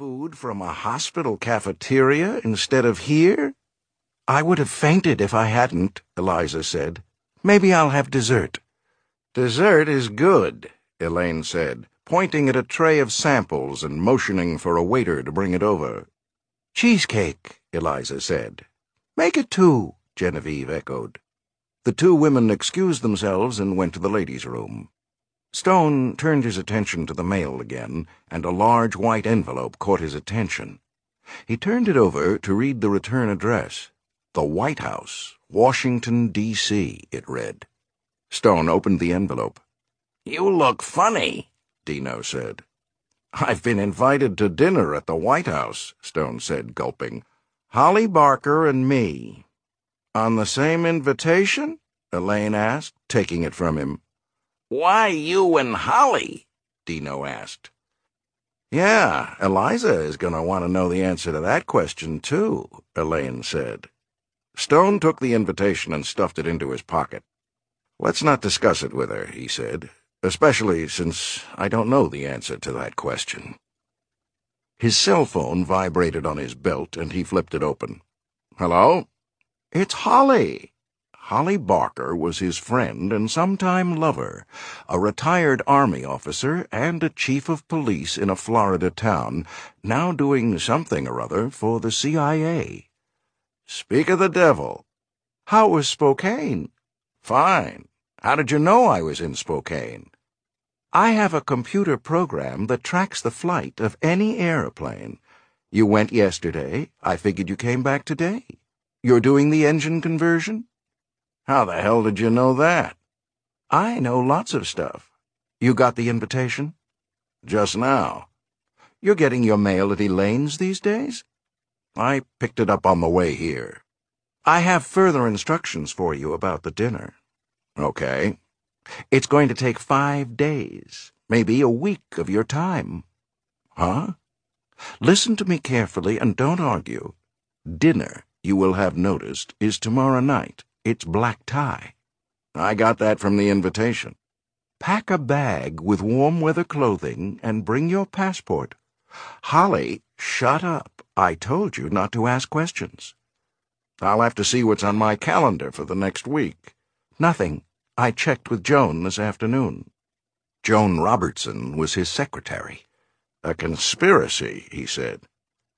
food from a hospital cafeteria instead of here? I would have fainted if I hadn't, Eliza said. Maybe I'll have dessert. Dessert is good, Elaine said, pointing at a tray of samples and motioning for a waiter to bring it over. Cheesecake, Eliza said. Make it two, Genevieve echoed. The two women excused themselves and went to the ladies' room. Stone turned his attention to the mail again, and a large white envelope caught his attention. He turned it over to read the return address. The White House, Washington, D.C., it read. Stone opened the envelope. You look funny, Dino said. I've been invited to dinner at the White House, Stone said, gulping. Holly Barker and me. On the same invitation? Elaine asked, taking it from him. Why you and Holly? Dino asked. Yeah, Eliza is going to want to know the answer to that question, too, Elaine said. Stone took the invitation and stuffed it into his pocket. Let's not discuss it with her, he said, especially since I don't know the answer to that question. His cell phone vibrated on his belt, and he flipped it open. Hello? It's Holly. Holly Barker was his friend and sometime lover, a retired army officer and a chief of police in a Florida town, now doing something or other for the CIA. Speak of the devil. How was Spokane? Fine. How did you know I was in Spokane? I have a computer program that tracks the flight of any airplane. You went yesterday. I figured you came back today. You're doing the engine conversion? How the hell did you know that? I know lots of stuff. You got the invitation? Just now. You're getting your mail at Elaine's these days? I picked it up on the way here. I have further instructions for you about the dinner. Okay. It's going to take five days, maybe a week of your time. Huh? Listen to me carefully and don't argue. Dinner, you will have noticed, is tomorrow night. It's black tie. I got that from the invitation. Pack a bag with warm weather clothing and bring your passport. Holly, shut up. I told you not to ask questions. I'll have to see what's on my calendar for the next week. Nothing. I checked with Joan this afternoon. Joan Robertson was his secretary. A conspiracy, he said.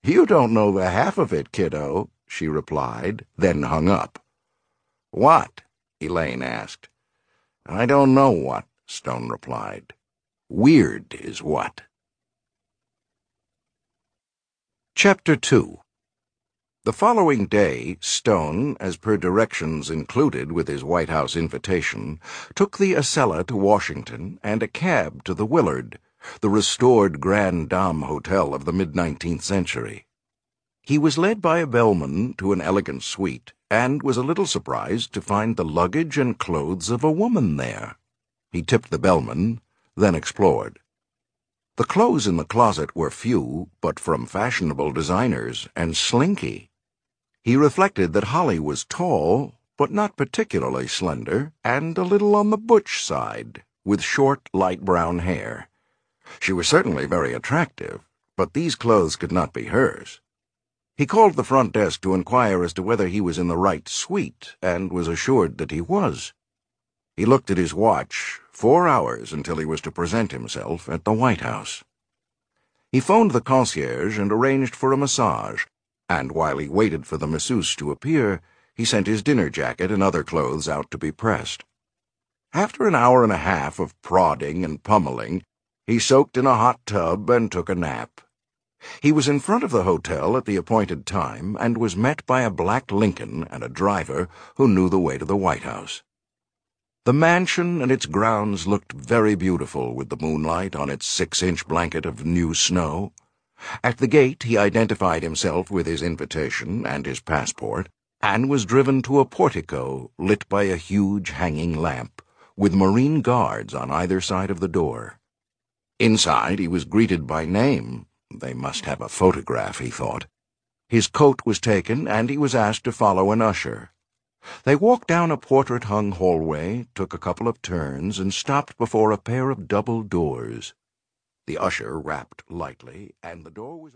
You don't know the half of it, kiddo, she replied, then hung up. What? Elaine asked. I don't know what, Stone replied. Weird is what. Chapter 2 The following day, Stone, as per directions included with his White House invitation, took the Acela to Washington and a cab to the Willard, the restored Grand Dame Hotel of the mid-nineteenth century. He was led by a bellman to an elegant suite and was a little surprised to find the luggage and clothes of a woman there. He tipped the bellman, then explored. The clothes in the closet were few, but from fashionable designers, and slinky. He reflected that Holly was tall, but not particularly slender, and a little on the butch side, with short, light brown hair. She was certainly very attractive, but these clothes could not be hers. He called the front desk to inquire as to whether he was in the right suite, and was assured that he was. He looked at his watch, four hours until he was to present himself at the White House. He phoned the concierge and arranged for a massage, and while he waited for the masseuse to appear, he sent his dinner jacket and other clothes out to be pressed. After an hour and a half of prodding and pummeling, he soaked in a hot tub and took a nap. He was in front of the hotel at the appointed time and was met by a black Lincoln and a driver who knew the way to the White House. The mansion and its grounds looked very beautiful with the moonlight on its six-inch blanket of new snow. At the gate he identified himself with his invitation and his passport, and was driven to a portico lit by a huge hanging lamp, with marine guards on either side of the door. Inside he was greeted by name they must have a photograph, he thought. His coat was taken, and he was asked to follow an usher. They walked down a portrait-hung hallway, took a couple of turns, and stopped before a pair of double doors. The usher rapped lightly, and the door was